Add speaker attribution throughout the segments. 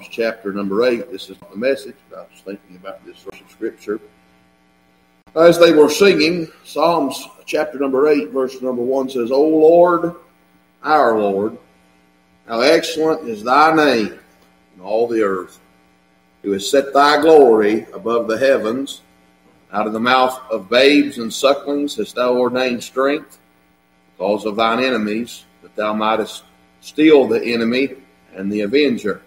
Speaker 1: Psalms chapter number 8. This is the message, I was thinking about this verse of Scripture. As they were singing, Psalms chapter number 8, verse number 1 says, O Lord, our Lord, how excellent is thy name in all the earth, who has set thy glory above the heavens. Out of the mouth of babes and sucklings hast thou ordained strength, because of thine enemies, that thou mightest steal the enemy and the avenger.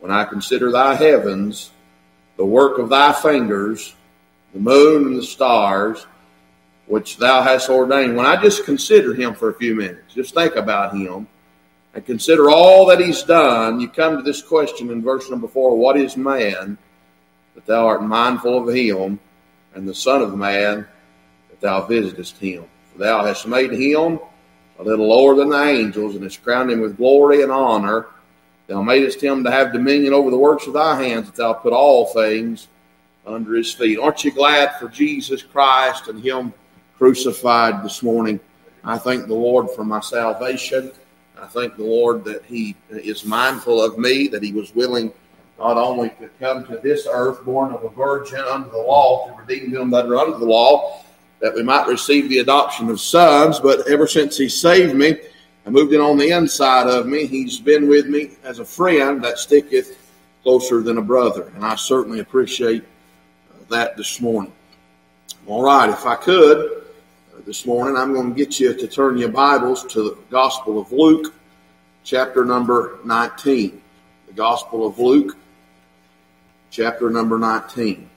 Speaker 1: When I consider thy heavens, the work of thy fingers, the moon and the stars, which thou hast ordained. When I just consider him for a few minutes, just think about him and consider all that he's done, you come to this question in verse number four What is man that thou art mindful of him, and the Son of Man that thou visitest him? For thou hast made him a little lower than the angels, and hast crowned him with glory and honor. Thou madest him to have dominion over the works of thy hands, that thou put all things under his feet. Aren't you glad for Jesus Christ and him crucified this morning? I thank the Lord for my salvation. I thank the Lord that he is mindful of me, that he was willing not only to come to this earth, born of a virgin under the law, to redeem them that are under the law, that we might receive the adoption of sons, but ever since he saved me, and moved in on the inside of me. He's been with me as a friend that sticketh closer than a brother, and I certainly appreciate that this morning. All right, if I could, uh, this morning I'm going to get you to turn your Bibles to the Gospel of Luke, chapter number 19. The Gospel of Luke, chapter number 19.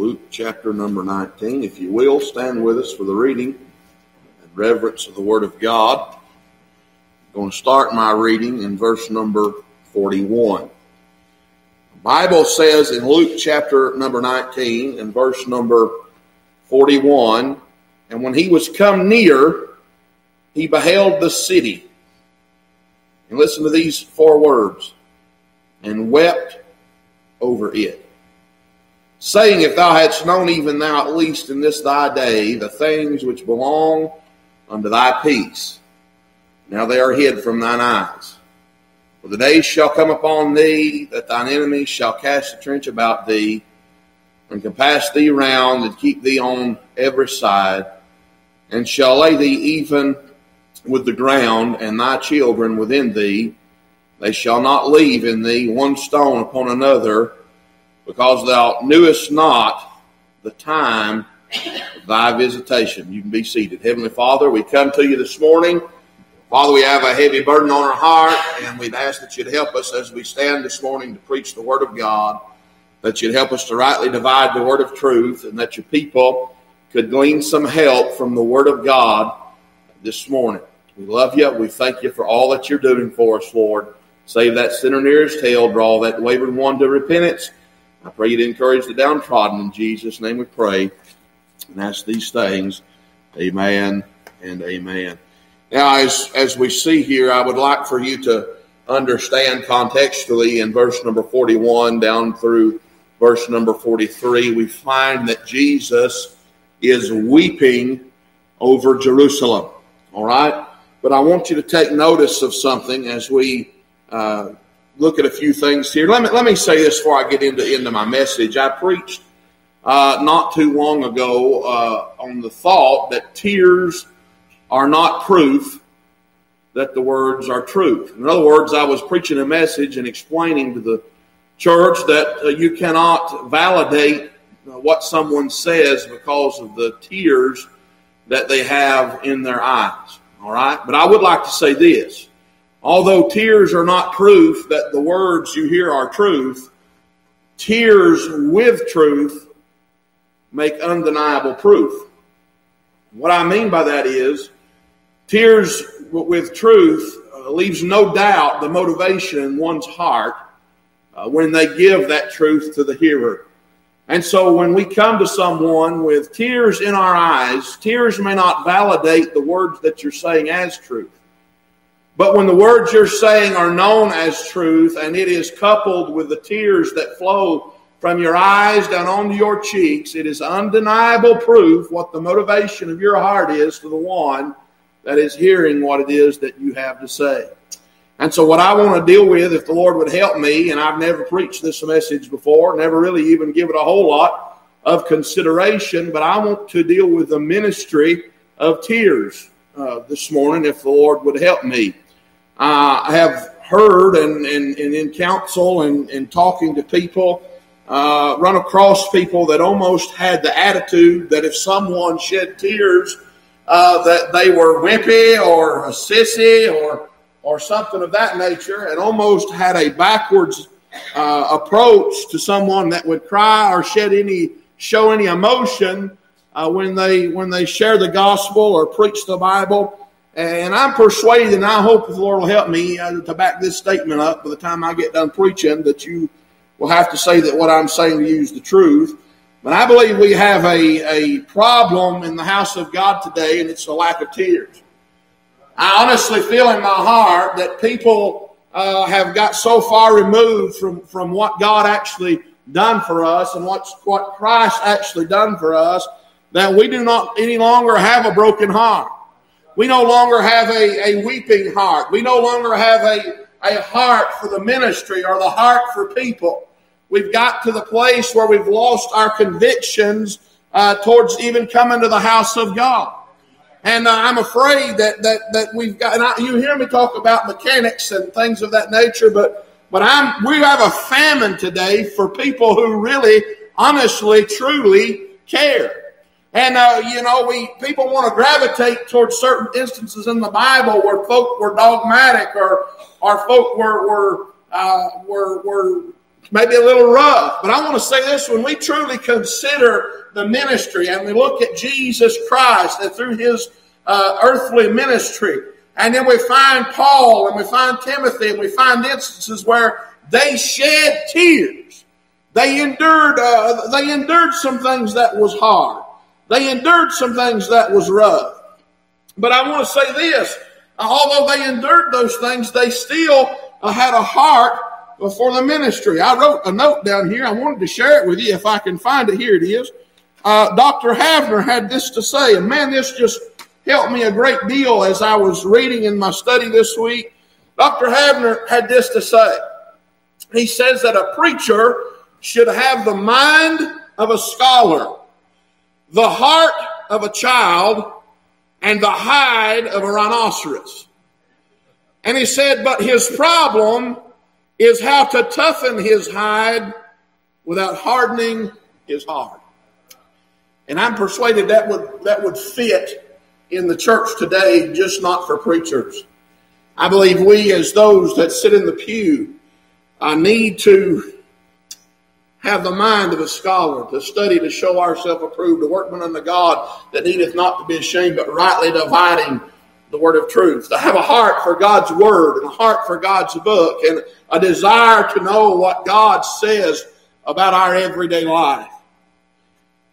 Speaker 1: Luke chapter number 19. If you will, stand with us for the reading and reverence of the Word of God. I'm going to start my reading in verse number 41. The Bible says in Luke chapter number 19 and verse number 41, and when he was come near, he beheld the city. And listen to these four words and wept over it saying, If thou hadst known even now, at least in this thy day, the things which belong unto thy peace, now they are hid from thine eyes. For the days shall come upon thee that thine enemies shall cast a trench about thee, and compass thee round, and keep thee on every side, and shall lay thee even with the ground, and thy children within thee. They shall not leave in thee one stone upon another because thou knewest not the time of thy visitation. You can be seated. Heavenly Father, we come to you this morning. Father, we have a heavy burden on our heart, and we've asked that you'd help us as we stand this morning to preach the Word of God, that you'd help us to rightly divide the Word of truth, and that your people could glean some help from the Word of God this morning. We love you. We thank you for all that you're doing for us, Lord. Save that sinner near his tail, draw that wayward one to repentance I pray you to encourage the downtrodden. In Jesus' name we pray and ask these things. Amen and amen. Now, as, as we see here, I would like for you to understand contextually in verse number 41 down through verse number 43, we find that Jesus is weeping over Jerusalem. All right? But I want you to take notice of something as we uh, look at a few things here. Let me let me say this before I get into into my message. I preached uh, not too long ago uh, on the thought that tears are not proof that the words are truth. In other words, I was preaching a message and explaining to the church that uh, you cannot validate uh, what someone says because of the tears that they have in their eyes. All right, but I would like to say this Although tears are not proof that the words you hear are truth, tears with truth make undeniable proof. What I mean by that is, tears with truth uh, leaves no doubt the motivation in one's heart uh, when they give that truth to the hearer. And so when we come to someone with tears in our eyes, tears may not validate the words that you're saying as truth. But when the words you're saying are known as truth and it is coupled with the tears that flow from your eyes down onto your cheeks, it is undeniable proof what the motivation of your heart is to the one that is hearing what it is that you have to say. And so, what I want to deal with, if the Lord would help me, and I've never preached this message before, never really even give it a whole lot of consideration, but I want to deal with the ministry of tears uh, this morning, if the Lord would help me. Uh, I have heard and, and, and in counsel and, and talking to people, uh, run across people that almost had the attitude that if someone shed tears, uh, that they were wimpy or a sissy or or something of that nature, and almost had a backwards uh, approach to someone that would cry or shed any show any emotion uh, when they when they share the gospel or preach the Bible. And I'm persuaded, and I hope the Lord will help me uh, to back this statement up by the time I get done preaching, that you will have to say that what I'm saying to you is the truth. But I believe we have a, a problem in the house of God today, and it's the lack of tears. I honestly feel in my heart that people uh, have got so far removed from, from what God actually done for us and what's, what Christ actually done for us that we do not any longer have a broken heart. We no longer have a, a weeping heart. We no longer have a, a heart for the ministry or the heart for people. We've got to the place where we've lost our convictions uh, towards even coming to the house of God. And uh, I'm afraid that, that, that we've got, and I, you hear me talk about mechanics and things of that nature, but, but I'm, we have a famine today for people who really, honestly, truly care. And uh, you know, we people want to gravitate towards certain instances in the Bible where folk were dogmatic or or folk were were uh, were were maybe a little rough. But I want to say this: when we truly consider the ministry and we look at Jesus Christ and through His uh, earthly ministry, and then we find Paul and we find Timothy and we find instances where they shed tears. They endured. Uh, they endured some things that was hard. They endured some things that was rough. But I want to say this although they endured those things, they still uh, had a heart for the ministry. I wrote a note down here. I wanted to share it with you if I can find it. Here it is. Uh, Dr. Havner had this to say, and man, this just helped me a great deal as I was reading in my study this week. Dr. Havner had this to say. He says that a preacher should have the mind of a scholar the heart of a child and the hide of a rhinoceros. And he said, but his problem is how to toughen his hide without hardening his heart. And I'm persuaded that would, that would fit in the church today, just not for preachers. I believe we, as those that sit in the pew, uh, need to have the mind of a scholar, to study to show ourselves approved, a workman unto God that needeth not to be ashamed, but rightly dividing the word of truth, to have a heart for God's word and a heart for God's book and a desire to know what God says about our everyday life.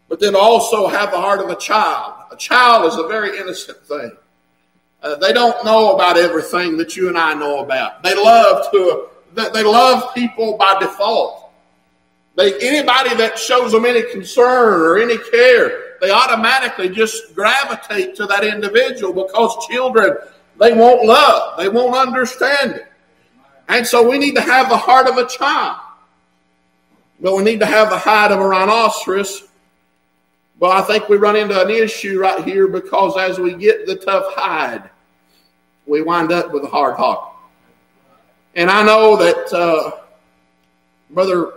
Speaker 1: But then also have the heart of a child. A child is a very innocent thing. Uh, they don't know about everything that you and I know about. They love to, they love people by default. They, anybody that shows them any concern or any care, they automatically just gravitate to that individual because children, they won't love, they won't understand it. And so we need to have the heart of a child. But we need to have the hide of a rhinoceros. But I think we run into an issue right here because as we get the tough hide, we wind up with a hard heart. And I know that uh, Brother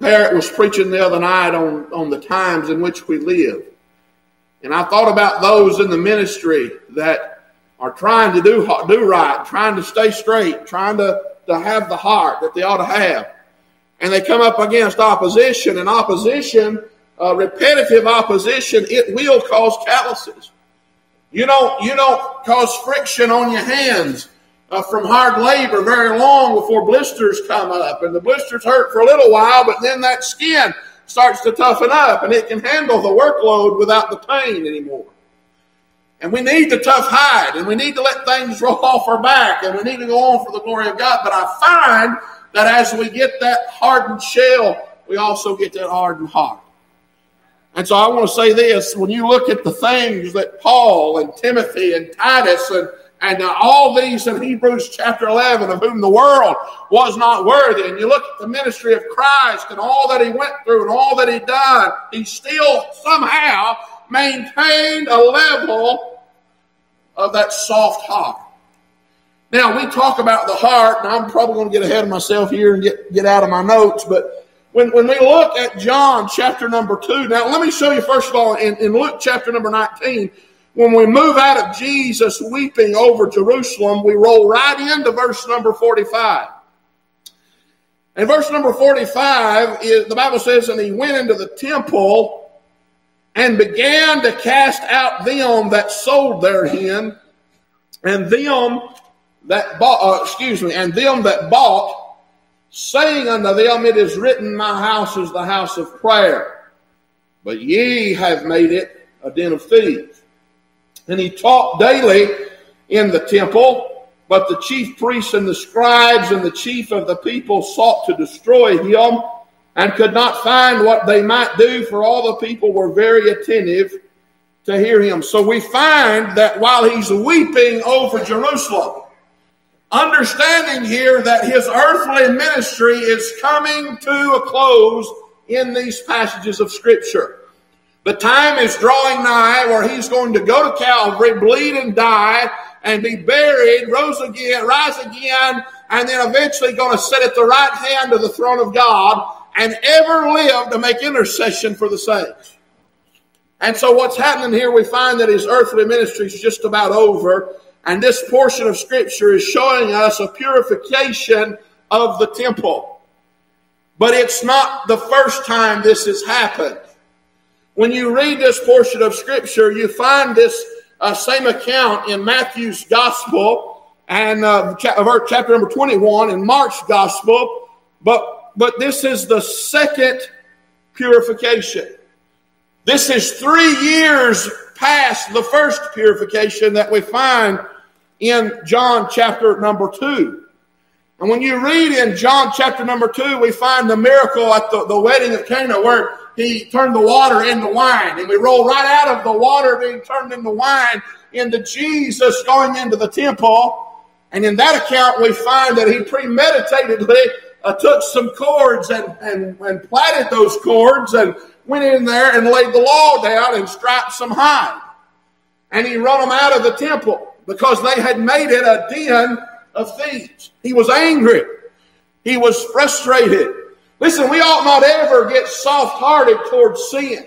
Speaker 1: Parrott was preaching the other night on, on the times in which we live. And I thought about those in the ministry that are trying to do, do right, trying to stay straight, trying to, to have the heart that they ought to have. And they come up against opposition, and opposition, uh, repetitive opposition, it will cause calluses. You don't, you don't cause friction on your hands uh, from hard labor very long before blisters come up. And the blisters hurt for a little while, but then that skin starts to toughen up and it can handle the workload without the pain anymore. And we need the tough hide and we need to let things roll off our back and we need to go on for the glory of God. But I find that as we get that hardened shell we also get that hardened heart. And so I want to say this when you look at the things that Paul and Timothy and Titus and and all these in Hebrews chapter 11, of whom the world was not worthy. And you look at the ministry of Christ and all that he went through and all that he done, he still somehow maintained a level of that soft heart. Now, we talk about the heart, and I'm probably going to get ahead of myself here and get, get out of my notes, but when, when we look at John chapter number 2, now let me show you first of all in, in Luke chapter number 19, when we move out of Jesus weeping over Jerusalem, we roll right into verse number 45. And verse number 45 is the Bible says, And he went into the temple and began to cast out them that sold therein, and them that bought, uh, excuse me, and them that bought, saying unto them, It is written, My house is the house of prayer, but ye have made it a den of thieves. And he taught daily in the temple, but the chief priests and the scribes and the chief of the people sought to destroy him and could not find what they might do, for all the people were very attentive to hear him. So we find that while he's weeping over Jerusalem, understanding here that his earthly ministry is coming to a close in these passages of Scripture. The time is drawing nigh where he's going to go to Calvary, bleed and die, and be buried, rose again, rise again, and then eventually going to sit at the right hand of the throne of God and ever live to make intercession for the saints. And so what's happening here, we find that his earthly ministry is just about over. And this portion of scripture is showing us a purification of the temple. But it's not the first time this has happened. When you read this portion of Scripture, you find this uh, same account in Matthew's Gospel and uh, chapter number 21 in Mark's Gospel, but, but this is the second purification. This is three years past the first purification that we find in John chapter number 2. And when you read in John chapter number 2, we find the miracle at the, the wedding of Cana where he turned the water into wine. And we roll right out of the water being turned into wine into Jesus going into the temple. And in that account, we find that he premeditatedly uh, took some cords and, and, and plaited those cords and went in there and laid the law down and strapped some hide. And he run them out of the temple because they had made it a den of thieves. He was angry. He was frustrated. Listen, we ought not ever get soft hearted towards sin.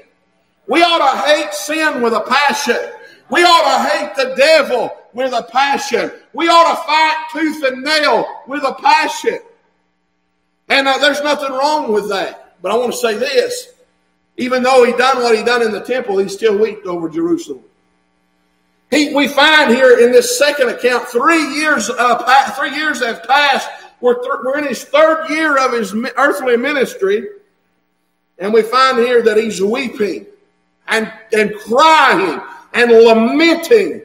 Speaker 1: We ought to hate sin with a passion. We ought to hate the devil with a passion. We ought to fight tooth and nail with a passion. And uh, there's nothing wrong with that. But I want to say this. Even though he done what he done in the temple, he still wept over Jerusalem. He, we find here in this second account, three years, uh, three years have passed we're, th- we're in his third year of his earthly ministry, and we find here that he's weeping and, and crying and lamenting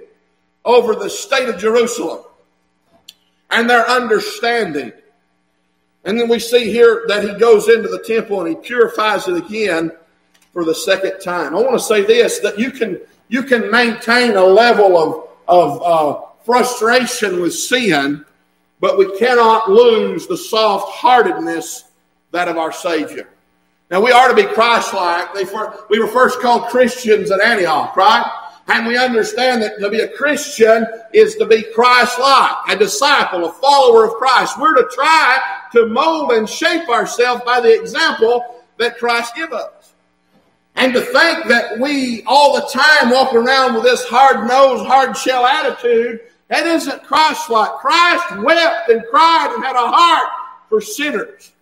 Speaker 1: over the state of Jerusalem and their understanding. And then we see here that he goes into the temple and he purifies it again for the second time. I want to say this that you can you can maintain a level of of uh, frustration with sin but we cannot lose the soft heartedness that of our Savior. Now, we are to be Christ like. We were first called Christians at Antioch, right? And we understand that to be a Christian is to be Christ like, a disciple, a follower of Christ. We're to try to mold and shape ourselves by the example that Christ gives us. And to think that we all the time walk around with this hard nosed, hard shell attitude that isn't Christ like. Christ wept and cried and had a heart for sinners.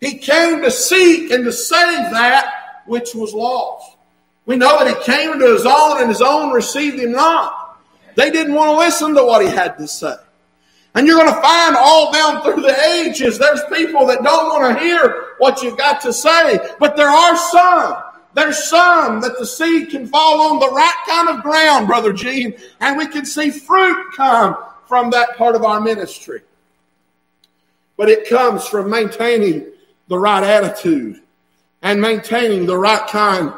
Speaker 1: He came to seek and to save that which was lost. We know that he came into his own and his own received him not. They didn't want to listen to what he had to say. And you're going to find all down through the ages, there's people that don't want to hear what you've got to say. But there are some there's some that the seed can fall on the right kind of ground, Brother Gene, and we can see fruit come from that part of our ministry. But it comes from maintaining the right attitude
Speaker 2: and maintaining the right kind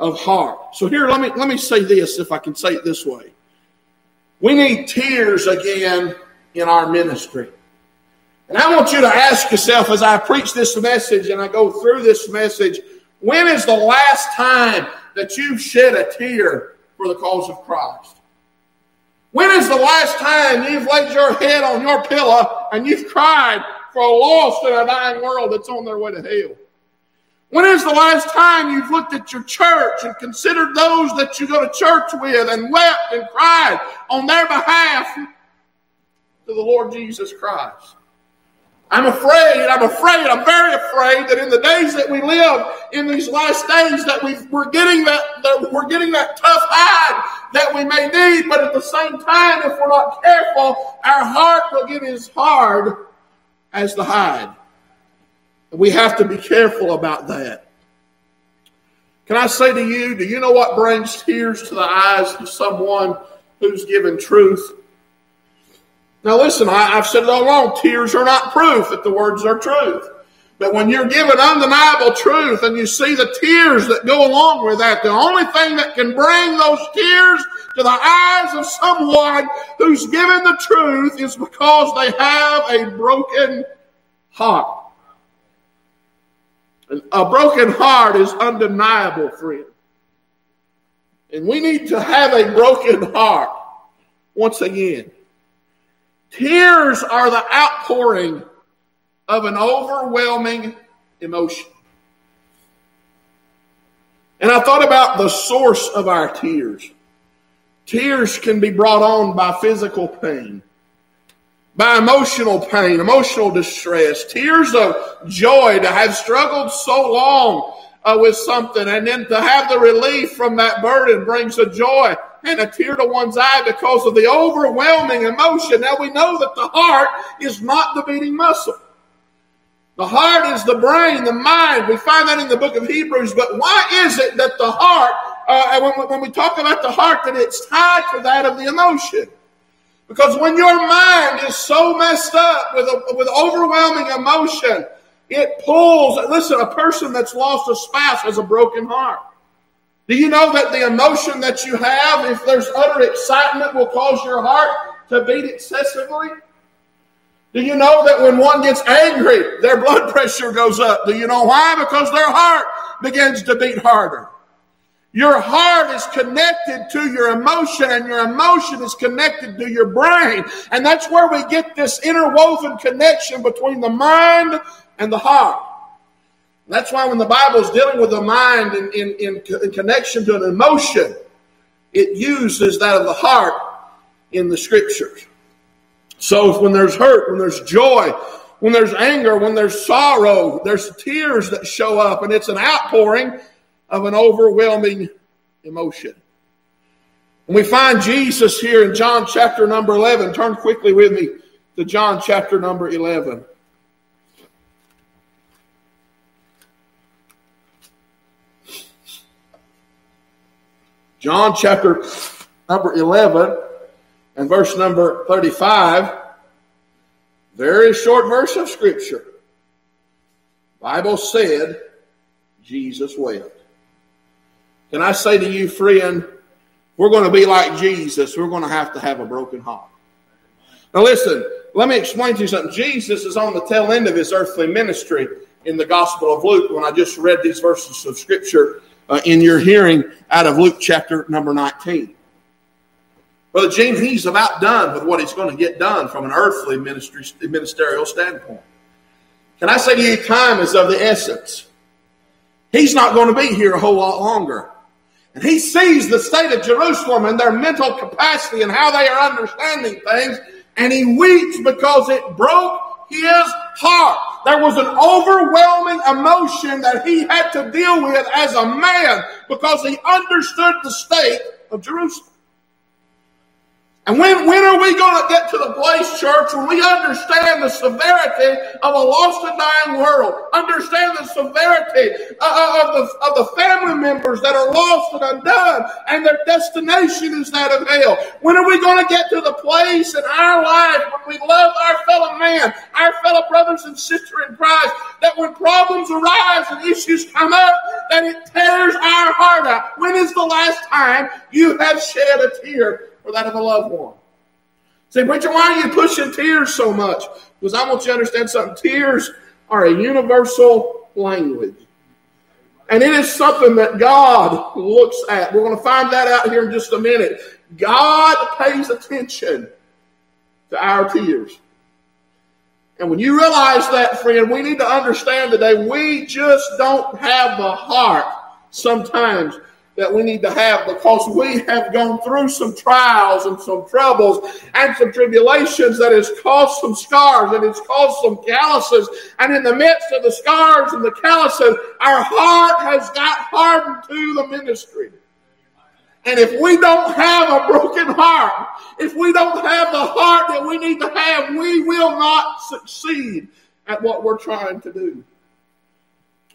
Speaker 2: of heart. So here, let me let me say this, if I can say it this way. We need tears again in our ministry. And I want you to ask yourself as I preach this message and I go through this message, when is the last time that you've shed a tear for the cause of Christ? When is the last time you've laid your head on your pillow and you've cried for a lost and a dying world that's on their way to hell? When is the last time you've looked at your church and considered those that you go to church with and wept and cried on their behalf to the Lord Jesus Christ? I'm afraid, I'm afraid, I'm very afraid that in the days that we live in these last days that we are getting that, that we're getting that tough hide that we may need, but at the same time, if we're not careful, our heart will get as hard as the hide. We have to be careful about that. Can I say to you, do you know what brings tears to the eyes of someone who's given truth? Now, listen, I, have said it all along tears are not proof that the words are truth. But when you're given undeniable truth and you see the tears that go along with that, the only thing that can bring those tears to the eyes of someone who's given the truth is because they have a broken heart. A broken heart is undeniable, friend. And we need to have a broken heart once again. Tears are the outpouring of an overwhelming emotion. And I thought about the source of our tears. Tears can be brought on by physical pain by emotional pain, emotional distress, tears of joy to have struggled so long uh, with something and then to have the relief from that burden brings a joy and a tear to one's eye because of the overwhelming emotion. Now we know that the heart is not the beating muscle. The heart is the brain, the mind. We find that in the book of Hebrews. But why is it that the heart, uh, when, when we talk about the heart, that it's tied to that of the emotion? Because when your mind is so messed up with, a, with overwhelming emotion, it pulls. Listen, a person that's lost a spouse has a broken heart. Do you know that the emotion that you have, if there's utter excitement, will cause your heart to beat excessively? Do you know that when one gets angry, their blood pressure goes up? Do you know why? Because their heart begins to beat harder. Your heart is connected to your emotion, and your emotion is connected to your brain. And that's where we get this interwoven connection between the mind and the heart. That's why when the Bible is dealing with the mind in, in, in, in connection to an emotion, it uses that of the heart in the scriptures. So when there's hurt, when there's joy, when there's anger, when there's sorrow, there's tears that show up, and it's an outpouring of an overwhelming emotion. And we find Jesus here in John chapter number 11. Turn quickly with me to John chapter number 11. John chapter number 11 and verse number 35. Very short verse of scripture. Bible said Jesus wept. Can I say to you, friend, we're going to be like Jesus. We're going to have to have a broken heart. Now, listen, let me explain to you something. Jesus is on the tail end of his earthly ministry in the Gospel of Luke when I just read these verses of Scripture uh, in your hearing out of Luke chapter number 19. Brother James, he's about done with what he's going to get done from an earthly ministry, ministerial standpoint. Can I say to you, time is of the essence. He's not going to be here a whole lot longer. And he sees the state of Jerusalem and their mental capacity and how they are understanding things. And he weeps because it broke his heart. There was an overwhelming emotion that he had to deal with as a man because he understood the state of Jerusalem. And when, when are we going to get to the place, church, when we understand the severity of a lost and dying world, understand the severity uh, uh, of the, of the family members that are lost and undone, and their destination is that of hell? When are we going to get to the place in our life when we love our fellow man, our fellow brothers and sisters in Christ, that when problems arise and issues come up, that it tears our heart out? When is the last time you have shed a tear or that of a loved one. Say, preacher, why are you pushing tears so much? Because I want you to understand something. Tears are a universal language. And it is something that God looks at. We're going to find that out here in just a minute. God pays attention to our tears. And when you realize that, friend, we need to understand today we just don't have the heart sometimes that we need to have because we have gone through some trials and some troubles and some tribulations that has caused some scars and it's caused some calluses. And in the midst of the scars and the calluses, our heart has got hardened to the ministry. And if we don't have a broken heart, if we don't have the heart that we need to have, we will not succeed at what we're trying to do.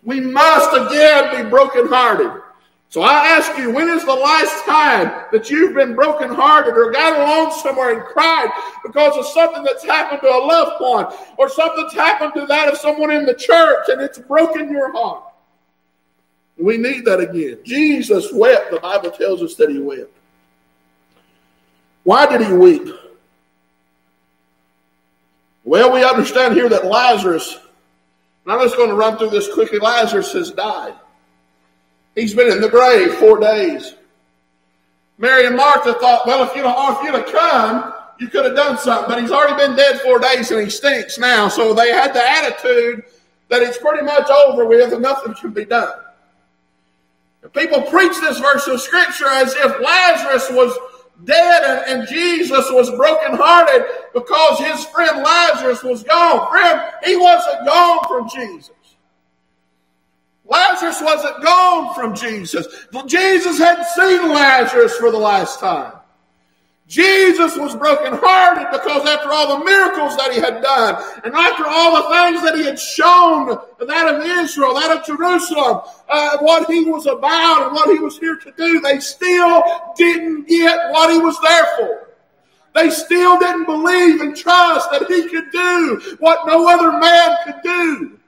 Speaker 2: We must again be brokenhearted. So I ask you, when is the last time that you've been brokenhearted or got alone somewhere and cried because of something that's happened to a loved one or something that's happened to that of someone in the church and it's broken your heart? We need that again. Jesus wept. The Bible tells us that he wept. Why did he weep? Well, we understand here that Lazarus, and I'm just going to run through this quickly, Lazarus has died. He's been in the grave four days. Mary and Martha thought, well, if you'd, have, come, you could have done something. But he's already been dead four days and he stinks now. So they had the attitude that it's pretty much over with and nothing can be done. People preach this verse of scripture as if Lazarus was dead and, and Jesus was brokenhearted because his friend Lazarus was gone. Friend, he wasn't gone from Jesus. Lazarus wasn't gone from Jesus. Jesus hadn't seen Lazarus for the last time. Jesus was brokenhearted because after all the miracles that he had done, and after all the things that he had shown, that of Israel, that of Jerusalem, uh, what he was about and what he was here to do, they still didn't get what he was there for. They still didn't believe and trust that he could do what no other man could do.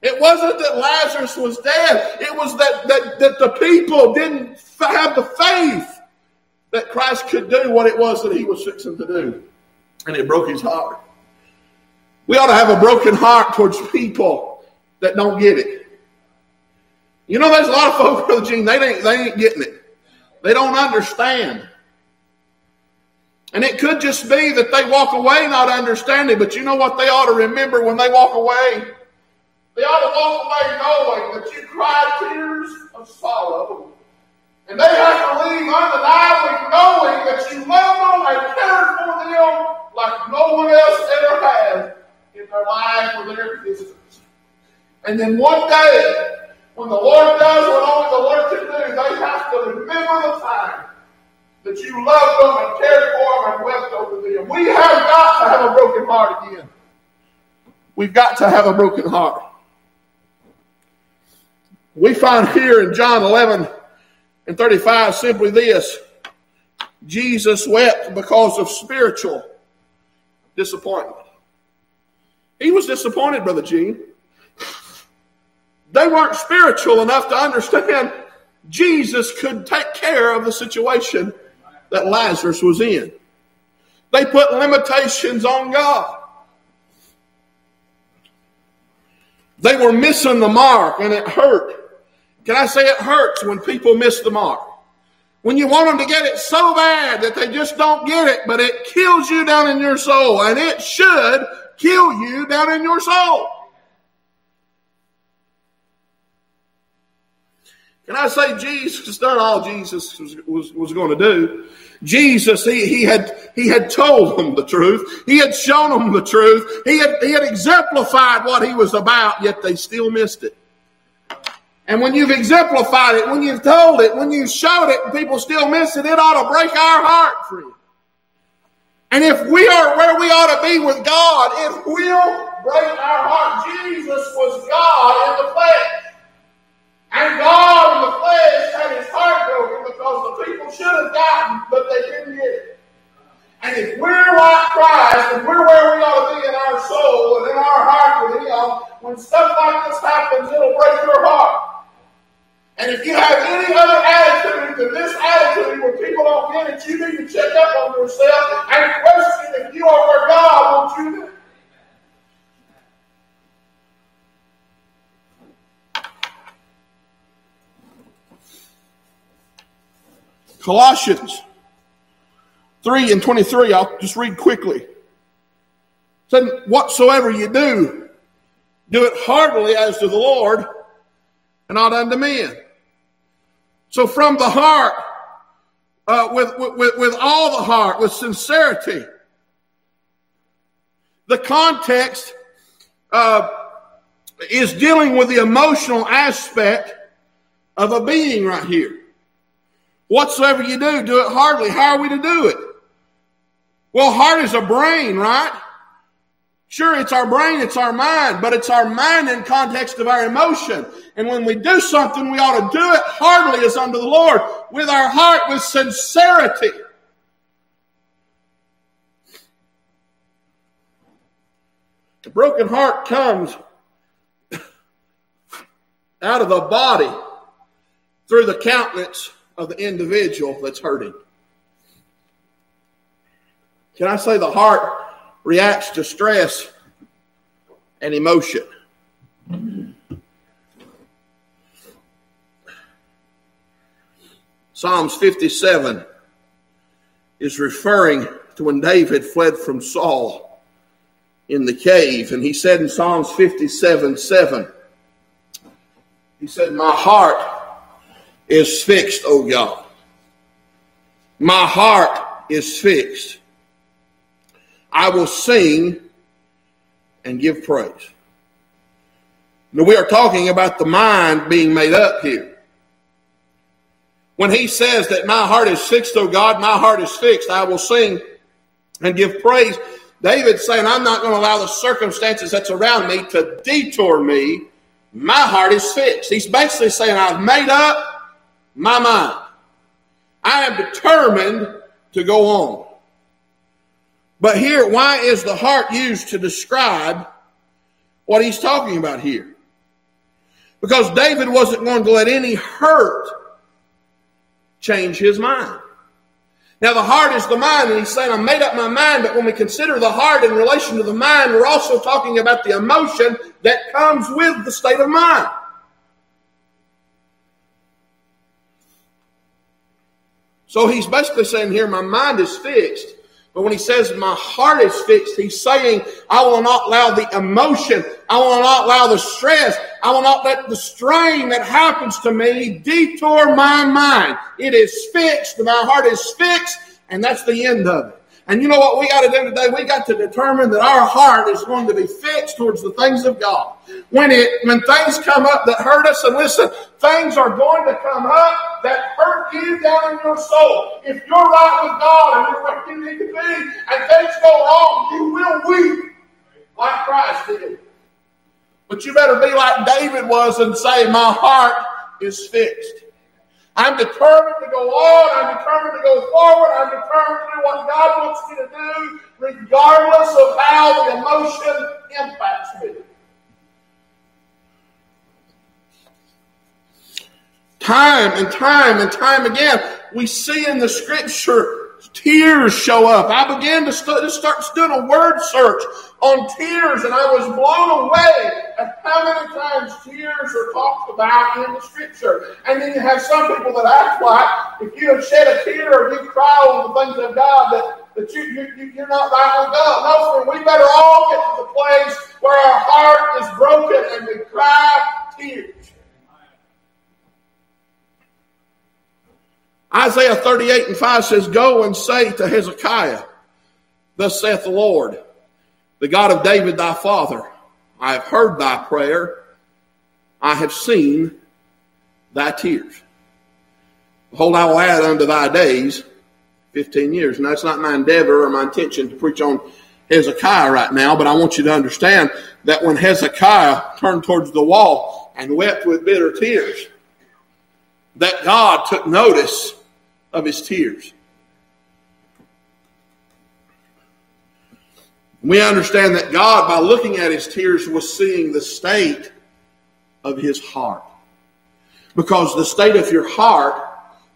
Speaker 2: It wasn't that Lazarus was dead. It was that, that, that the people didn't have the faith that Christ could do what it was that he was fixing to do. And it broke his heart. We ought to have a broken heart towards people that don't get it. You know, there's a lot of folks, Brother Gene, they ain't, they ain't getting it. They don't understand. And it could just be that they walk away not understanding, but you know what they ought to remember when they walk away? They ought to walk away knowing that you cried tears of sorrow. And they have to leave undeniably knowing that you love them and cared for them like no one else ever has in their life or their existence. And then one day, when the Lord does what only the Lord can do, they have to remember the time that you loved them and cared for them and wept over them. We have got to have a broken heart again. We've got to have a broken heart. We find here in John 11 and 35 simply this Jesus wept because of spiritual disappointment. He was disappointed, Brother Gene. They weren't spiritual enough to understand Jesus could take care of the situation that Lazarus was in. They put limitations on God. They were missing the mark and it hurt. Can I say it hurts when people miss the mark? When you want them to get it so bad that they just don't get it, but it kills you down in your soul, and it should kill you down in your soul. Can I say Jesus done all Jesus was, was, was going to do? Jesus, he, he had he had told them the truth. He had shown them the truth. He had he had exemplified what he was about, yet they still missed it. And when you've exemplified it, when you've told it, when you've showed it, and people still miss it, it ought to break our heart, friend. And if we are where we ought to be with God, it will break our heart. Jesus was God in the flesh. And God in the flesh had his heart broken because the people should have gotten, but they didn't get it. And if we're like Christ and we're where we ought to be in our soul and in our heart with Him, when stuff like this happens, it'll break your heart. And if you have any other attitude than this attitude where people don't get it, you need to check up on yourself and question if you are where God wants you to. Colossians 3 and 23, I'll just read quickly. It said, Whatsoever you do, do it heartily as to the Lord and not unto men. So from the heart, uh, with, with, with all the heart, with sincerity. The context uh, is dealing with the emotional aspect of a being right here. Whatsoever you do, do it heartily. How are we to do it? Well, heart is a brain, right? Sure, it's our brain, it's our mind, but it's our mind in context of our emotion. And when we do something, we ought to do it heartily as unto the Lord, with our heart, with sincerity. The broken heart comes out of the body through the countenance of the individual that's hurting. Can I say the heart reacts to stress and emotion? Psalms 57 is referring to when David fled from Saul in the cave. And he said in Psalms 57 7, he said, My heart is fixed, O God. My heart is fixed. I will sing and give praise. Now, we are talking about the mind being made up here. When he says that my heart is fixed, O God, my heart is fixed, I will sing and give praise. David's saying, I'm not going to allow the circumstances that's around me to detour me. My heart is fixed. He's basically saying, I've made up my mind. I am determined to go on. But here, why is the heart used to describe what he's talking about here? Because David wasn't going to let any hurt change his mind. Now, the heart is the mind, and he's saying, I made up my mind, but when we consider the heart in relation to the mind, we're also talking about the emotion that comes with the state of mind. So he's basically saying here, my mind is fixed. But when he says my heart is fixed, he's saying, I will not allow the emotion, I will not allow the stress, I will not let the strain that happens to me detour my mind. It is fixed, my heart is fixed, and that's the end of it. And you know what we got to do today? We got to determine that our heart is going to be fixed towards the things of God. When it when things come up that hurt us, and listen, things are going to come up that hurt you down in your soul. If you're right with God and you're where you need to be, and things go wrong, you will weep like Christ did. But you better be like David was and say, My heart is fixed. I'm determined to go on. I'm determined to go forward. I'm determined to do what God wants me to do, regardless of how the emotion impacts me. Time and time and time again, we see in the scripture tears show up. I began to st- start doing a word search on tears, and I was blown away at how many times tears are talked about in the Scripture. And then you have some people that act like if you have shed a tear or you cry on the things of God, that, that you, you, you're not right with God. No, friend, we better all get to the place where our heart is broken and we cry tears. Isaiah 38 and 5 says, Go and say to Hezekiah, Thus saith the Lord, the God of David thy father, I have heard thy prayer, I have seen thy tears. Behold, I will add unto thy days 15 years. And that's not my endeavor or my intention to preach on Hezekiah right now, but I want you to understand that when Hezekiah turned towards the wall and wept with bitter tears, that God took notice of his tears. We understand that God, by looking at his tears, was seeing the state of his heart. Because the state of your heart,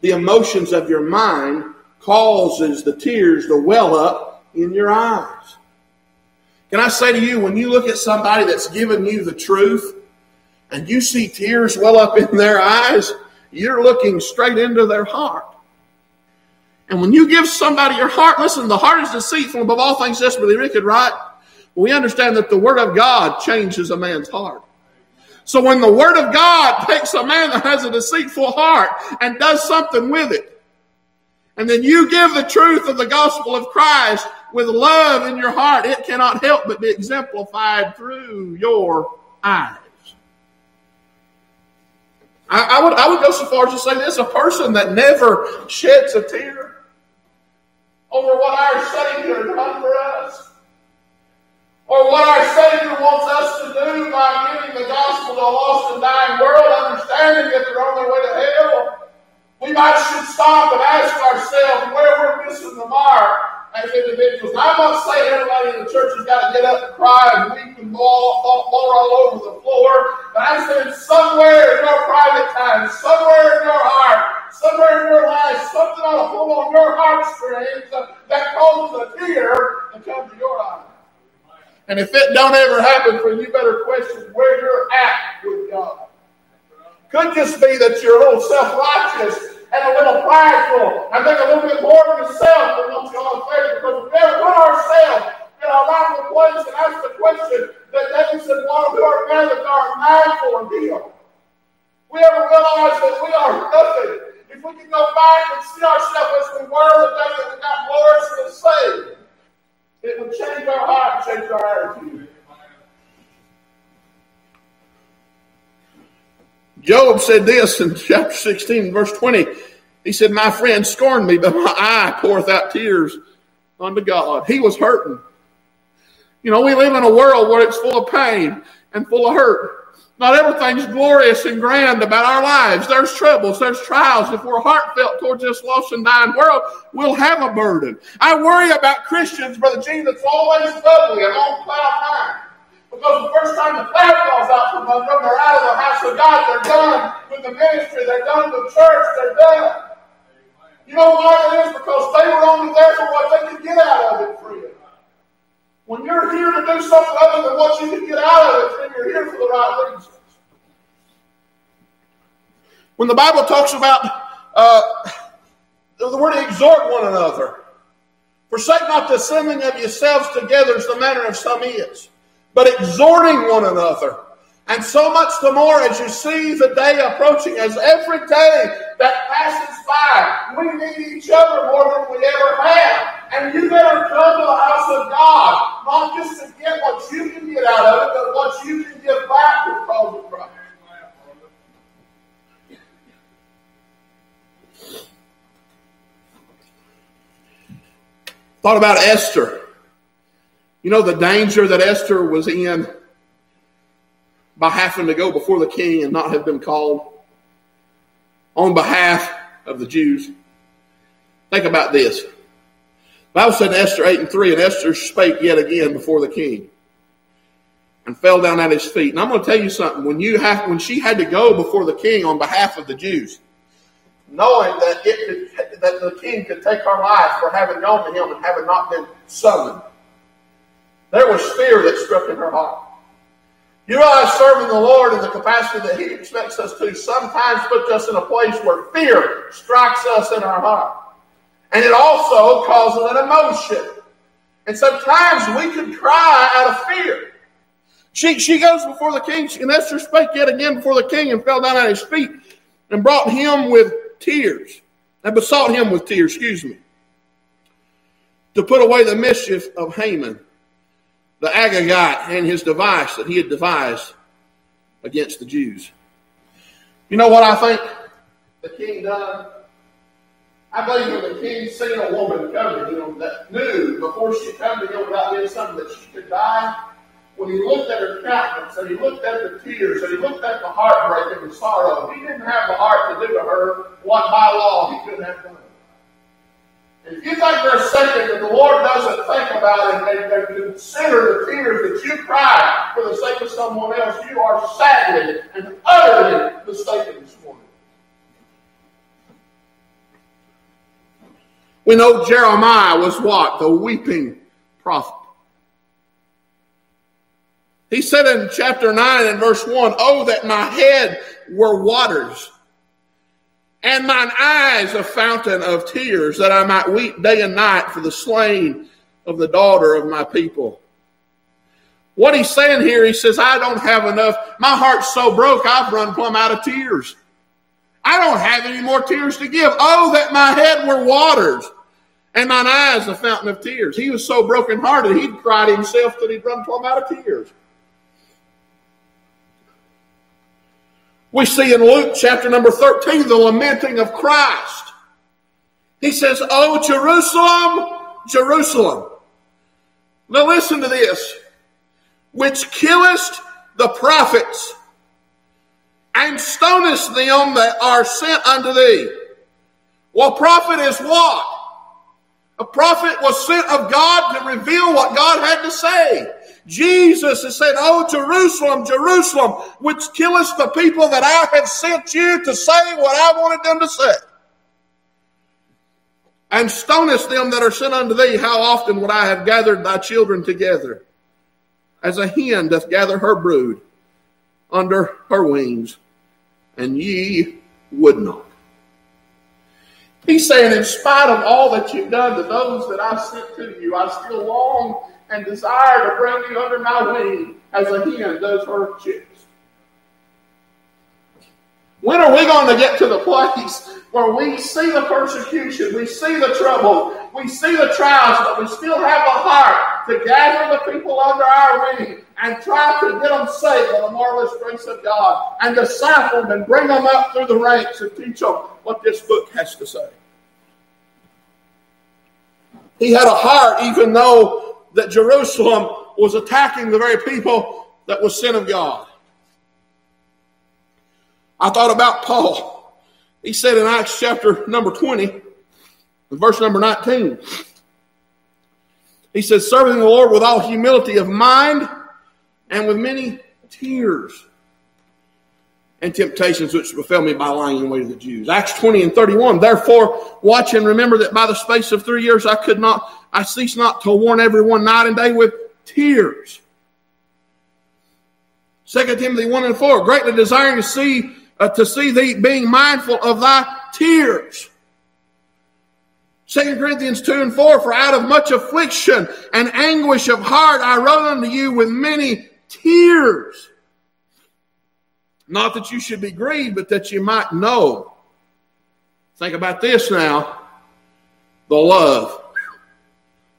Speaker 2: the emotions of your mind, causes the tears to well up in your eyes. Can I say to you, when you look at somebody that's given you the truth and you see tears well up in their eyes, you're looking straight into their heart. And when you give somebody your heart, listen, the heart is deceitful above all things desperately wicked, right? We understand that the Word of God changes a man's heart. So when the Word of God takes a man that has a deceitful heart and does something with it, and then you give the truth of the gospel of Christ with love in your heart, it cannot help but be exemplified through your eyes. I, I would, I would go so far as to say this a person that never sheds a tear over what our Savior done for us, or what our Savior wants us to do by giving the gospel to a lost and dying world, understanding that they're on their way to hell. We might should stop and ask ourselves where we're missing the mark as individuals. I'm not saying everybody in the church has got to get up and cry and weep and blow all, all over the floor, but I'm saying somewhere in your private time, somewhere in your heart, somewhere in your life, something ought to pull on your heartstrings that causes a tear and come to your eye. And if it don't ever happen for you, you better question where you're at with God. Could just be that you're a little self-righteous and a little prideful and think a little bit more of yourself than what God says. Because if we ever put ourselves in our rightful place and ask the question that David said, "One who are that are mindful of Him." We ever realize that we are nothing. If we can go back and see ourselves as we were the day that we got gloriously saved, it would change our heart, change our attitude. Job said this in chapter 16, verse 20. He said, My friend scorned me, but my eye poureth out tears unto God. He was hurting. You know, we live in a world where it's full of pain and full of hurt. Not everything's glorious and grand about our lives. There's troubles, there's trials. If we're heartfelt towards this lost and dying world, we'll have a burden. I worry about Christians, Brother Jesus, always bubbly and on cloud nine. Because the first time the cloud falls out from under them, they're out of the house of God. They're done with the ministry. They're done with church. They're done. You know why it is? Because they were only there for what they could get out of it, friend. When you're here to do something other than what you can get out of it, then you're here for the right reasons. When the Bible talks about uh, the word exhort one another, forsake not the assembling of yourselves together as the manner of some is but exhorting one another. And so much the more as you see the day approaching, as every day that passes by, we need each other more than we ever have. And you better come to the house of God, not just to get what you can get out of it, but what you can give back because of Christ. Thought about Esther. You know the danger that Esther was in by having to go before the king and not have been called on behalf of the Jews? Think about this. The Bible said in Esther 8 and 3, and Esther spake yet again before the king and fell down at his feet. And I'm going to tell you something. When you have, when she had to go before the king on behalf of the Jews, knowing that it that the king could take her life for having gone to him and having not been summoned, there was fear that struck in her heart. You realize serving the Lord in the capacity that He expects us to sometimes puts us in a place where fear strikes us in our heart. And it also causes an emotion. And sometimes we can cry out of fear. She, she goes before the king, and Esther spake yet again before the king and fell down at his feet and brought him with tears, and besought him with tears, excuse me, to put away the mischief of Haman the Agagite and his device that he had devised against the Jews. You know what I think the king done? I believe when the king seen a woman come to him that knew before she come to him about doing something that she could die, when he looked at her countenance and he looked at the tears and he looked at the heartbreak and the sorrow, he didn't have the heart to do to her what by law he couldn't have done. If you think for a second that the Lord doesn't think about it and, and consider the tears that you cry for the sake of someone else, you are sadly and utterly mistaken this morning. We know Jeremiah was what? The weeping prophet. He said in chapter 9 and verse 1, Oh, that my head were waters, and mine eyes a fountain of tears, that I might weep day and night for the slain of the daughter of my people. What he's saying here, he says, I don't have enough. My heart's so broke, I've run plumb out of tears. I don't have any more tears to give. Oh, that my head were waters and mine eyes a fountain of tears. He was so brokenhearted, he'd cried himself that he'd run plumb out of tears. We see in Luke chapter number 13 the lamenting of Christ. He says, Oh, Jerusalem, Jerusalem. Now listen to this. Which killest the prophets and stonest them that are sent unto thee. Well, prophet is what? A prophet was sent of God to reveal what God had to say. Jesus is saying, Oh, Jerusalem, Jerusalem, which killest the people that I have sent you to say what I wanted them to say. And stonest them that are sent unto thee, how often would I have gathered thy children together, as a hen doth gather her brood under her wings, and ye would not. He's saying, in spite of all that you've done to those that I sent to you, I still long and desire to bring you under my wing as a hen does her chicks. When are we going to get to the place where we see the persecution, we see the trouble, we see the trials, but we still have a heart to gather the people under our wing and try to get them saved by the marvelous grace of God and disciple them and bring them up through the ranks and teach them what this book has to say? He had a heart, even though that Jerusalem was attacking the very people that was sin of God. I thought about Paul. He said in Acts chapter number 20, verse number 19, he says, serving the Lord with all humility of mind and with many tears and temptations which befell me by lying in wait of the Jews. Acts 20 and 31. Therefore, watch and remember that by the space of three years I could not, I cease not to warn everyone night and day with tears. 2 Timothy 1 and 4. Greatly desiring to see uh, to see thee being mindful of thy tears. 2 Corinthians 2 and 4, for out of much affliction and anguish of heart I wrote unto you with many tears. Not that you should be grieved, but that you might know. Think about this now. The love.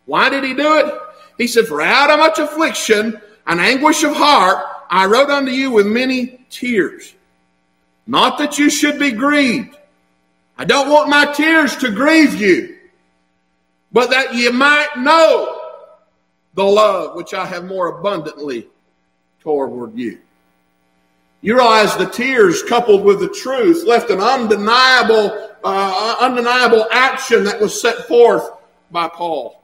Speaker 2: Why did he do it? He said, For out of much affliction and anguish of heart I wrote unto you with many tears. Not that you should be grieved. I don't want my tears to grieve you, but that you might know the love which I have more abundantly toward you. You realize the tears coupled with the truth left an undeniable, uh, undeniable action that was set forth by Paul.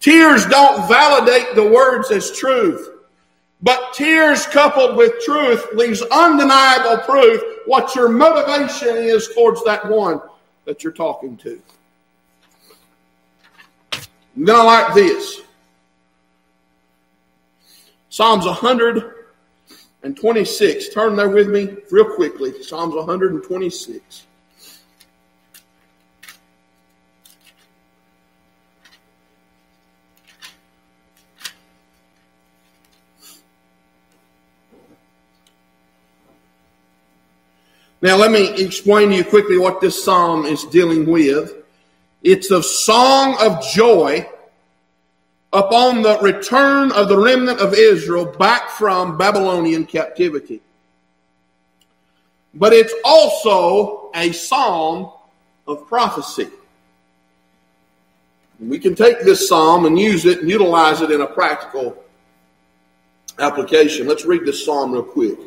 Speaker 2: Tears don't validate the words as truth. But tears coupled with truth leaves undeniable proof what your motivation is towards that one that you're talking to. I'm going like this. Psalms 126. Turn there with me real quickly. Psalms 126. Now, let me explain to you quickly what this psalm is dealing with. It's a song of joy upon the return of the remnant of Israel back from Babylonian captivity. But it's also a psalm of prophecy. We can take this psalm and use it and utilize it in a practical application. Let's read this psalm real quick.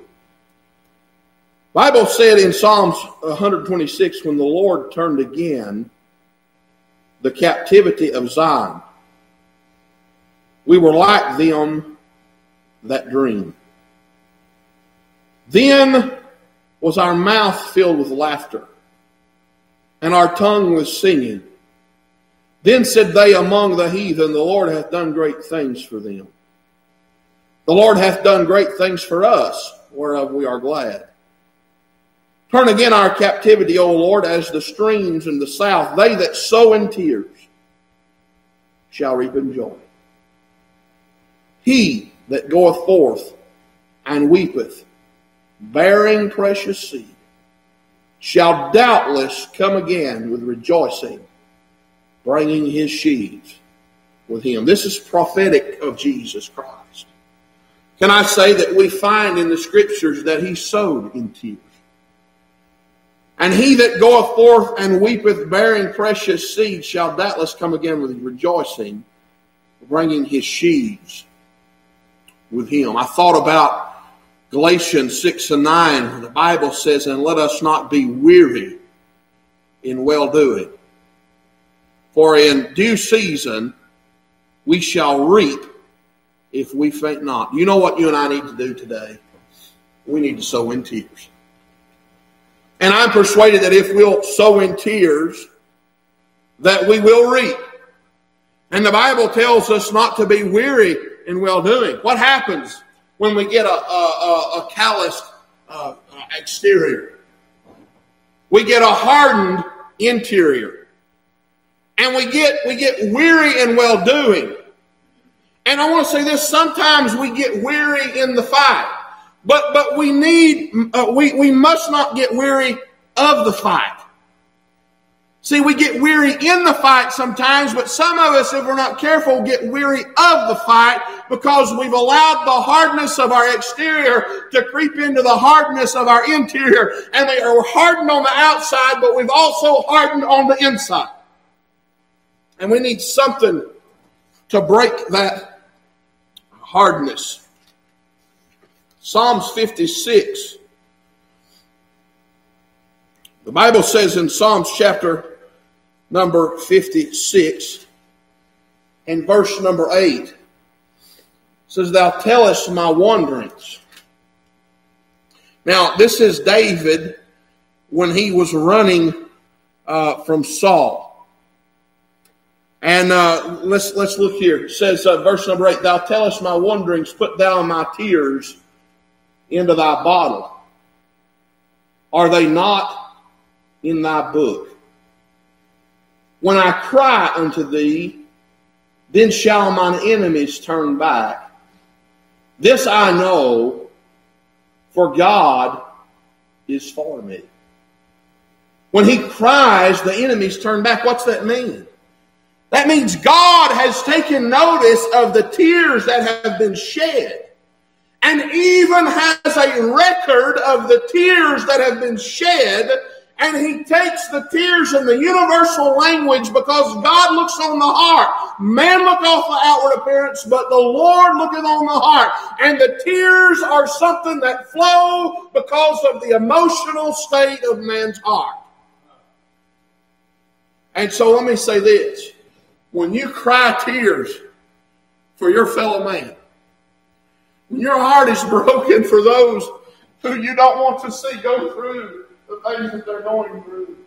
Speaker 2: Bible said in Psalms 126 when the Lord turned again the captivity of Zion we were like them that dream. Then was our mouth filled with laughter, and our tongue was singing. Then said they among the heathen, The Lord hath done great things for them. The Lord hath done great things for us, whereof we are glad. Turn again our captivity, O Lord, as the streams in the south. They that sow in tears shall reap in joy. He that goeth forth and weepeth, bearing precious seed, shall doubtless come again with rejoicing, bringing his sheaves with him. This is prophetic of Jesus Christ. Can I say that we find in the scriptures that he sowed in tears? And he that goeth forth and weepeth, bearing precious seed, shall doubtless come again with rejoicing, bringing his sheaves with him. I thought about Galatians 6 and 9. The Bible says, And let us not be weary in well doing. For in due season we shall reap if we faint not. You know what you and I need to do today? We need to sow in tears. And I'm persuaded that if we'll sow in tears, that we will reap. And the Bible tells us not to be weary in well doing. What happens when we get a, a, a, calloused uh, exterior? We get a hardened interior. And we get, we get weary in well doing. And I want to say this sometimes we get weary in the fight. But, but we need, uh, we, we must not get weary of the fight. See, we get weary in the fight sometimes, but some of us, if we're not careful, get weary of the fight because we've allowed the hardness of our exterior to creep into the hardness of our interior. And they are hardened on the outside, but we've also hardened on the inside. And we need something to break that hardness. Psalms 56. The Bible says in Psalms chapter number 56 and verse number 8 says, Thou tellest my wanderings. Now, this is David when he was running uh, from Saul. And uh, let's let's look here. It says, uh, verse number eight: Thou tellest my wanderings, put thou my tears into thy bottle. Are they not in thy book? When I cry unto thee, then shall mine enemies turn back. This I know, for God is for me. When he cries, the enemies turn back. What's that mean? That means God has taken notice of the tears that have been shed and even has a record of the tears that have been shed and he takes the tears in the universal language because God looks on the heart. Man look off the outward appearance, but the Lord looketh on the heart. And the tears are something that flow because of the emotional state of man's heart. And so let me say this. When you cry tears for your fellow man, when your heart is broken for those who you don't want to see go through the things that they're going through.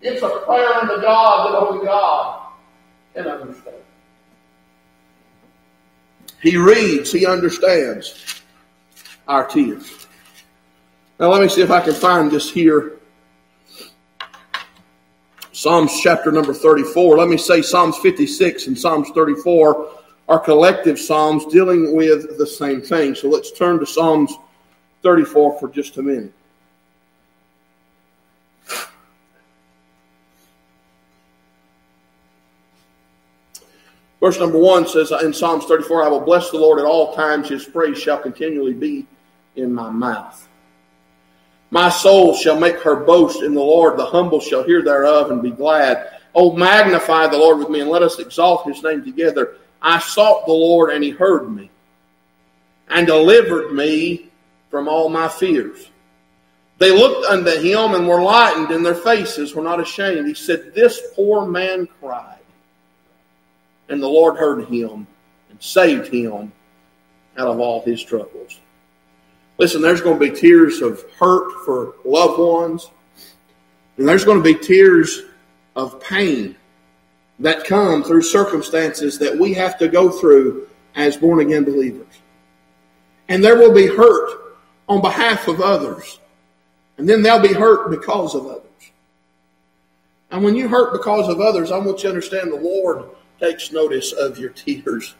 Speaker 2: It's a prayer unto God that only God can understand. He reads, he understands our tears. Now, let me see if I can find this here. Psalms chapter number 34. Let me say Psalms 56 and Psalms 34 are collective Psalms dealing with the same thing. So let's turn to Psalms 34 for just a minute. Verse number one says in Psalms 34, I will bless the Lord at all times. His praise shall continually be in my mouth. My soul shall make her boast in the Lord. The humble shall hear thereof and be glad. Oh, magnify the Lord with me and let us exalt his name together. I sought the Lord and he heard me and delivered me from all my fears. They looked unto him and were lightened, and their faces were not ashamed. He said, This poor man cried. And the Lord heard him and saved him out of all his troubles. Listen, there's going to be tears of hurt for loved ones, and there's going to be tears of pain that come through circumstances that we have to go through as born again believers. And there will be hurt on behalf of others. And then they'll be hurt because of others. And when you hurt because of others, I want you to understand the Lord takes notice of your tears.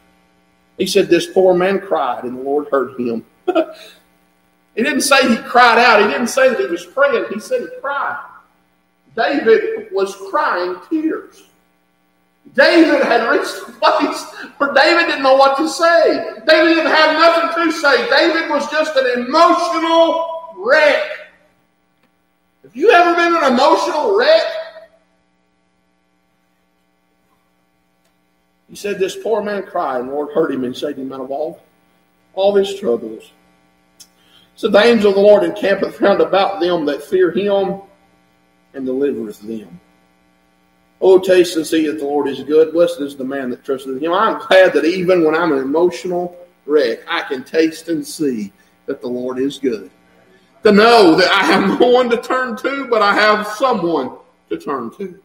Speaker 2: He said, This poor man cried, and the Lord heard him. he didn't say he cried out. He didn't say that he was praying. He said he cried. David was crying tears. David had reached a place where David didn't know what to say. David didn't have nothing to say. David was just an emotional wreck. Have you ever been an emotional wreck? He said, This poor man cried, and the Lord heard him and saved him out of all, all his troubles. So the angel of the Lord encampeth round about them that fear him and delivereth them. Oh, taste and see that the Lord is good. Blessed is the man that trusteth in him. I'm glad that even when I'm an emotional wreck, I can taste and see that the Lord is good to know that I have no one to turn to, but I have someone to turn to.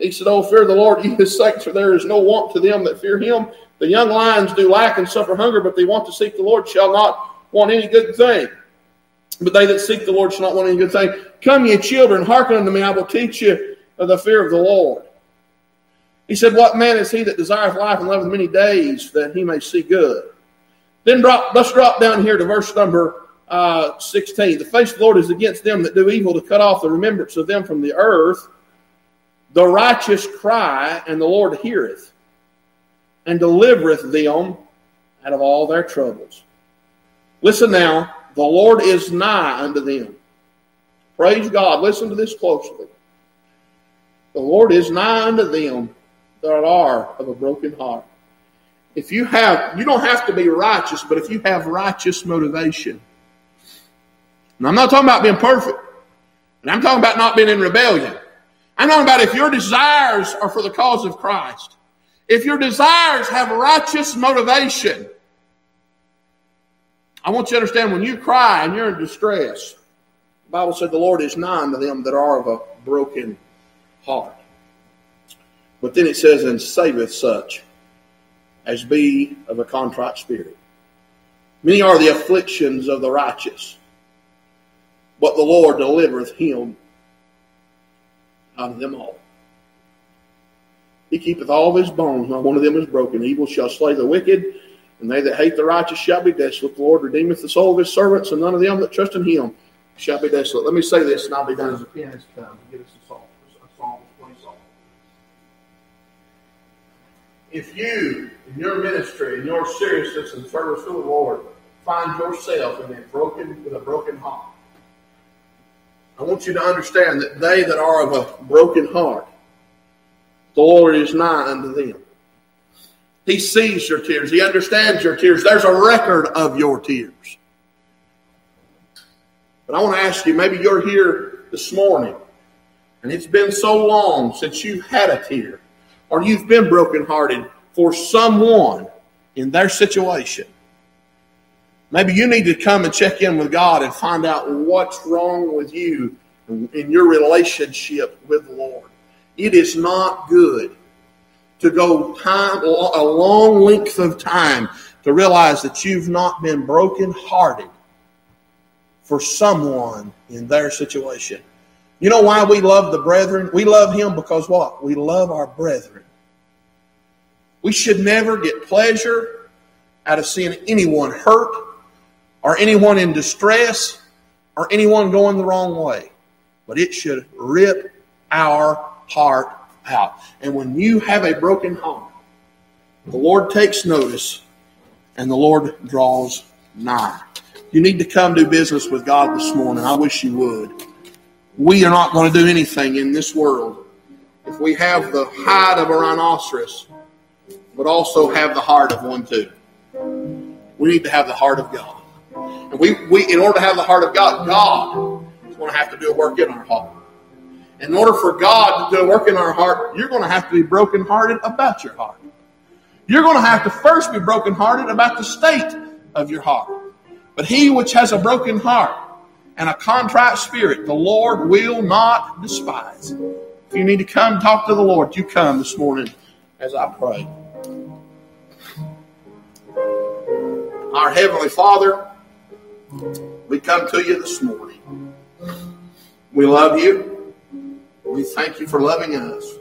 Speaker 2: He said, Oh, fear the Lord, ye his saints, for there is no want to them that fear him. The young lions do lack and suffer hunger, but they want to seek the Lord shall not want any good thing. But they that seek the Lord shall not want any good thing. Come, ye children, hearken unto me, I will teach you of the fear of the Lord. He said, What man is he that desireth life and loveth many days that he may see good? Then drop, let's drop down here to verse number uh, 16. The face of the Lord is against them that do evil to cut off the remembrance of them from the earth. The righteous cry, and the Lord heareth, and delivereth them out of all their troubles. Listen now, the Lord is nigh unto them. Praise God. Listen to this closely. The Lord is nigh unto them that are of a broken heart. If you have, you don't have to be righteous, but if you have righteous motivation, and I'm not talking about being perfect. And I'm talking about not being in rebellion. I'm talking about if your desires are for the cause of Christ. If your desires have righteous motivation. I want you to understand when you cry and you're in distress, the Bible said the Lord is nigh to them that are of a broken heart. But then it says, and saveth such as be of a contrite spirit. Many are the afflictions of the righteous but the Lord delivereth him of them all. He keepeth all his bones, not one of them is broken. Evil shall slay the wicked, and they that hate the righteous shall be desolate. The Lord redeemeth the soul of his servants, and none of them that trust in him shall be desolate. Let me say this, and I'll be done as a to uh, get us a song. A song, song. If you, in your ministry, in your seriousness and service to the Lord, find yourself in a broken, with a broken heart, I want you to understand that they that are of a broken heart, the Lord is nigh unto them. He sees your tears. He understands your tears. There's a record of your tears. But I want to ask you, maybe you're here this morning, and it's been so long since you've had a tear, or you've been brokenhearted for someone in their situation. Maybe you need to come and check in with God and find out what's wrong with you in your relationship with the Lord. It is not good to go time a long length of time to realize that you've not been broken hearted for someone in their situation. You know why we love the brethren? We love him because what? We love our brethren. We should never get pleasure out of seeing anyone hurt or anyone in distress or anyone going the wrong way. But it should rip our heart out. And when you have a broken heart, the Lord takes notice and the Lord draws nigh. You need to come do business with God this morning. I wish you would. We are not going to do anything in this world if we have the hide of a rhinoceros, but also have the heart of one too. We need to have the heart of God. And we, we in order to have the heart of God, God is going to have to do a work in our heart. In order for God to do a work in our heart, you're going to have to be brokenhearted about your heart. You're going to have to first be brokenhearted about the state of your heart. But he which has a broken heart and a contrite spirit, the Lord will not despise. If you need to come talk to the Lord, you come this morning as I pray. Our Heavenly Father, we come to you this morning. We love you. We thank you for loving us.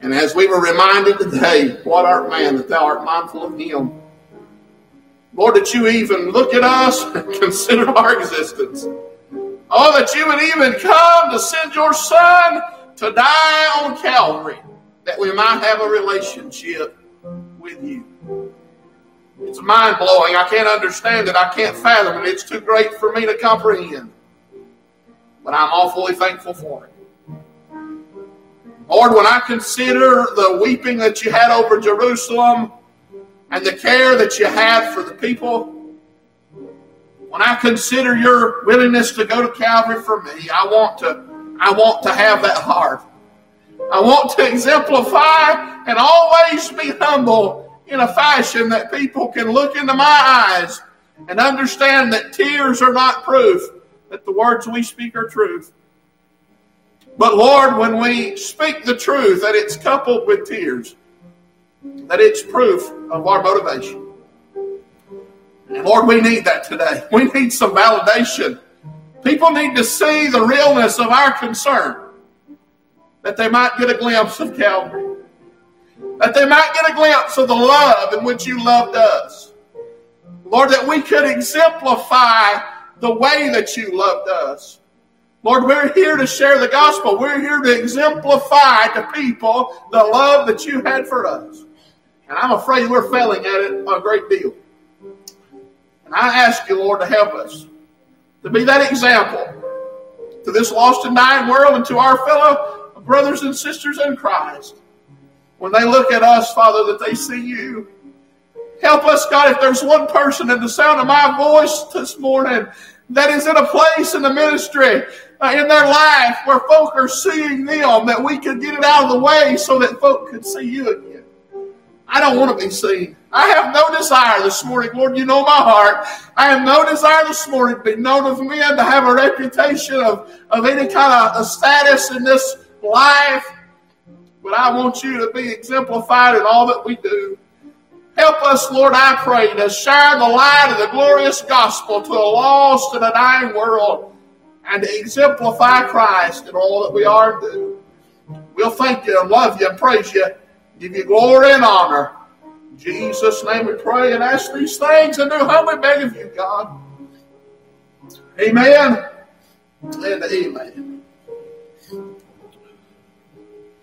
Speaker 2: And as we were reminded today, what art man that thou art mindful of him? Lord, that you even look at us and consider our existence. Oh, that you would even come to send your son to die on Calvary, that we might have a relationship with you. It's mind blowing. I can't understand it. I can't fathom it. It's too great for me to comprehend. But I'm awfully thankful for it. Lord, when I consider the weeping that you had over Jerusalem and the care that you had for the people, when I consider your willingness to go to Calvary for me, I want to I want to have that heart. I want to exemplify and always be humble in a fashion that people can look into my eyes and understand that tears are not proof that the words we speak are truth. But Lord, when we speak the truth, that it's coupled with tears, that it's proof of our motivation. And Lord, we need that today. We need some validation. People need to see the realness of our concern, that they might get a glimpse of Calvary, that they might get a glimpse of the love in which you loved us. Lord, that we could exemplify the way that you loved us. Lord, we're here to share the gospel. We're here to exemplify to people the love that you had for us. And I'm afraid we're failing at it a great deal. And I ask you, Lord, to help us to be that example to this lost and dying world and to our fellow brothers and sisters in Christ. When they look at us, Father, that they see you. Help us, God, if there's one person in the sound of my voice this morning that is in a place in the ministry uh, in their life where folk are seeing them, that we could get it out of the way so that folk could see you again. I don't want to be seen. I have no desire this morning, Lord, you know my heart. I have no desire this morning to be known of men, to have a reputation of, of any kind of status in this life. But I want you to be exemplified in all that we do. Help us, Lord, I pray, to shine the light of the glorious gospel to a lost and a dying world and to exemplify Christ in all that we are and do. We'll thank you and love you and praise you, give you glory and honor. In Jesus' name we pray and ask these things and do humbly beg of you, God. Amen and amen.